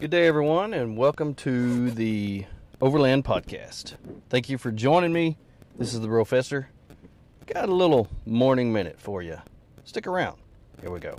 Good day, everyone, and welcome to the Overland Podcast. Thank you for joining me. This is the Brofessor. Got a little morning minute for you. Stick around. Here we go.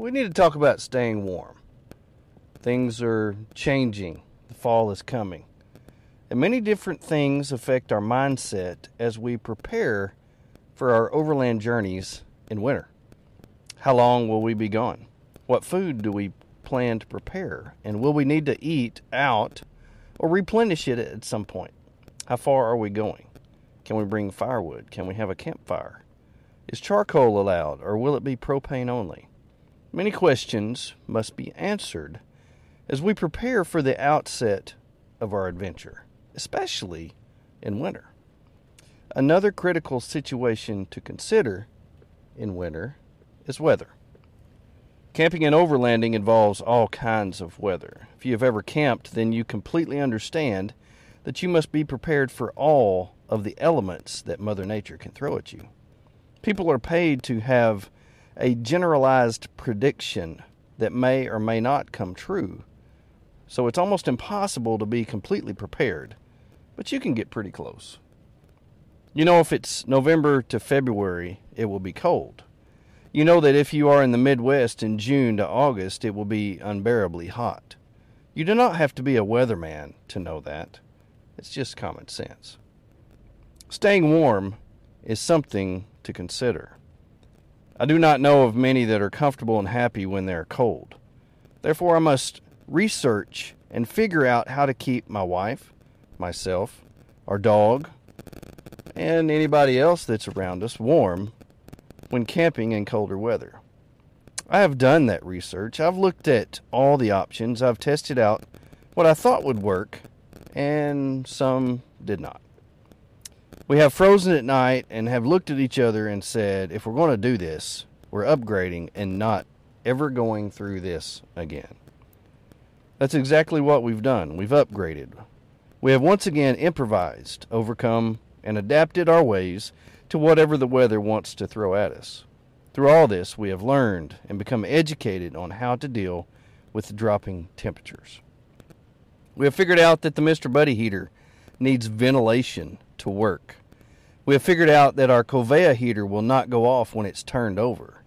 We need to talk about staying warm. Things are changing, the fall is coming. And many different things affect our mindset as we prepare for our overland journeys in winter. How long will we be gone? What food do we plan to prepare? And will we need to eat out or replenish it at some point? How far are we going? Can we bring firewood? Can we have a campfire? Is charcoal allowed or will it be propane only? Many questions must be answered as we prepare for the outset of our adventure, especially in winter. Another critical situation to consider in winter is weather. Camping and overlanding involves all kinds of weather. If you have ever camped, then you completely understand that you must be prepared for all of the elements that Mother Nature can throw at you. People are paid to have a generalized prediction that may or may not come true. So it's almost impossible to be completely prepared, but you can get pretty close. You know, if it's November to February, it will be cold. You know that if you are in the Midwest in June to August, it will be unbearably hot. You do not have to be a weatherman to know that. It's just common sense. Staying warm is something to consider. I do not know of many that are comfortable and happy when they are cold. Therefore, I must research and figure out how to keep my wife, myself, our dog, and anybody else that's around us warm when camping in colder weather. I have done that research. I've looked at all the options. I've tested out what I thought would work, and some did not. We have frozen at night and have looked at each other and said, if we're going to do this, we're upgrading and not ever going through this again. That's exactly what we've done. We've upgraded. We have once again improvised, overcome, and adapted our ways to whatever the weather wants to throw at us. Through all this, we have learned and become educated on how to deal with dropping temperatures. We have figured out that the Mr. Buddy heater needs ventilation to work. We have figured out that our Kovea heater will not go off when it's turned over.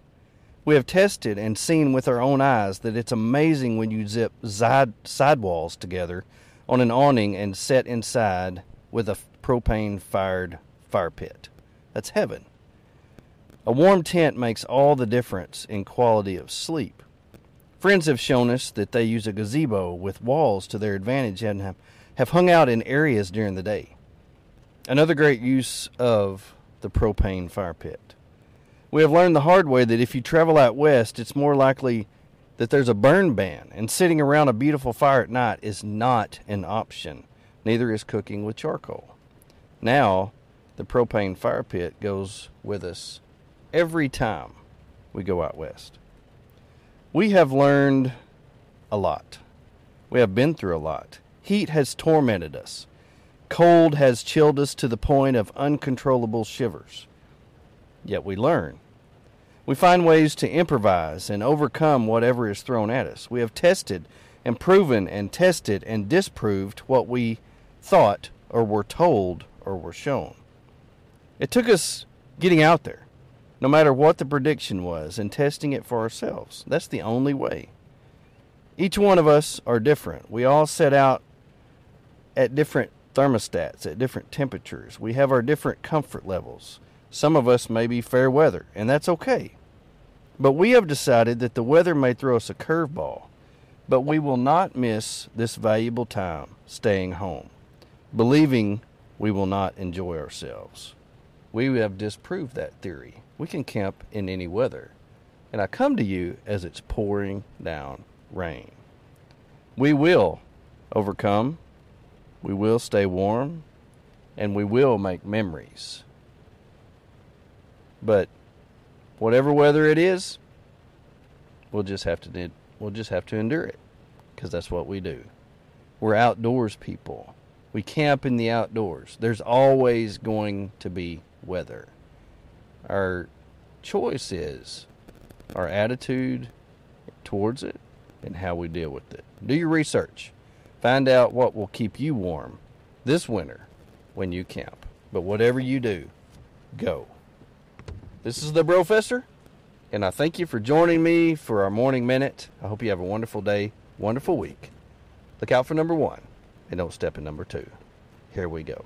We have tested and seen with our own eyes that it's amazing when you zip side, sidewalls together on an awning and set inside with a propane fired fire pit. That's heaven. A warm tent makes all the difference in quality of sleep. Friends have shown us that they use a gazebo with walls to their advantage and have hung out in areas during the day. Another great use of the propane fire pit. We have learned the hard way that if you travel out west, it's more likely that there's a burn ban, and sitting around a beautiful fire at night is not an option. Neither is cooking with charcoal. Now, the propane fire pit goes with us every time we go out west. We have learned a lot. We have been through a lot. Heat has tormented us. Cold has chilled us to the point of uncontrollable shivers. Yet we learn. We find ways to improvise and overcome whatever is thrown at us. We have tested and proven and tested and disproved what we thought or were told or were shown. It took us getting out there, no matter what the prediction was, and testing it for ourselves. That's the only way. Each one of us are different. We all set out at different thermostats at different temperatures. We have our different comfort levels. Some of us may be fair weather, and that's okay. But we have decided that the weather may throw us a curveball, but we will not miss this valuable time staying home, believing we will not enjoy ourselves. We have disproved that theory. We can camp in any weather. and I come to you as it's pouring down rain. We will overcome, we will stay warm, and we will make memories. But whatever weather it is, we'll just have to we'll just have to endure it because that's what we do. We're outdoors people. We camp in the outdoors. There's always going to be weather. Our choice is our attitude towards it and how we deal with it. Do your research. Find out what will keep you warm this winter when you camp. But whatever you do, go. This is the Brofessor, and I thank you for joining me for our morning minute. I hope you have a wonderful day, wonderful week. Look out for number one, and don't step in number two. Here we go.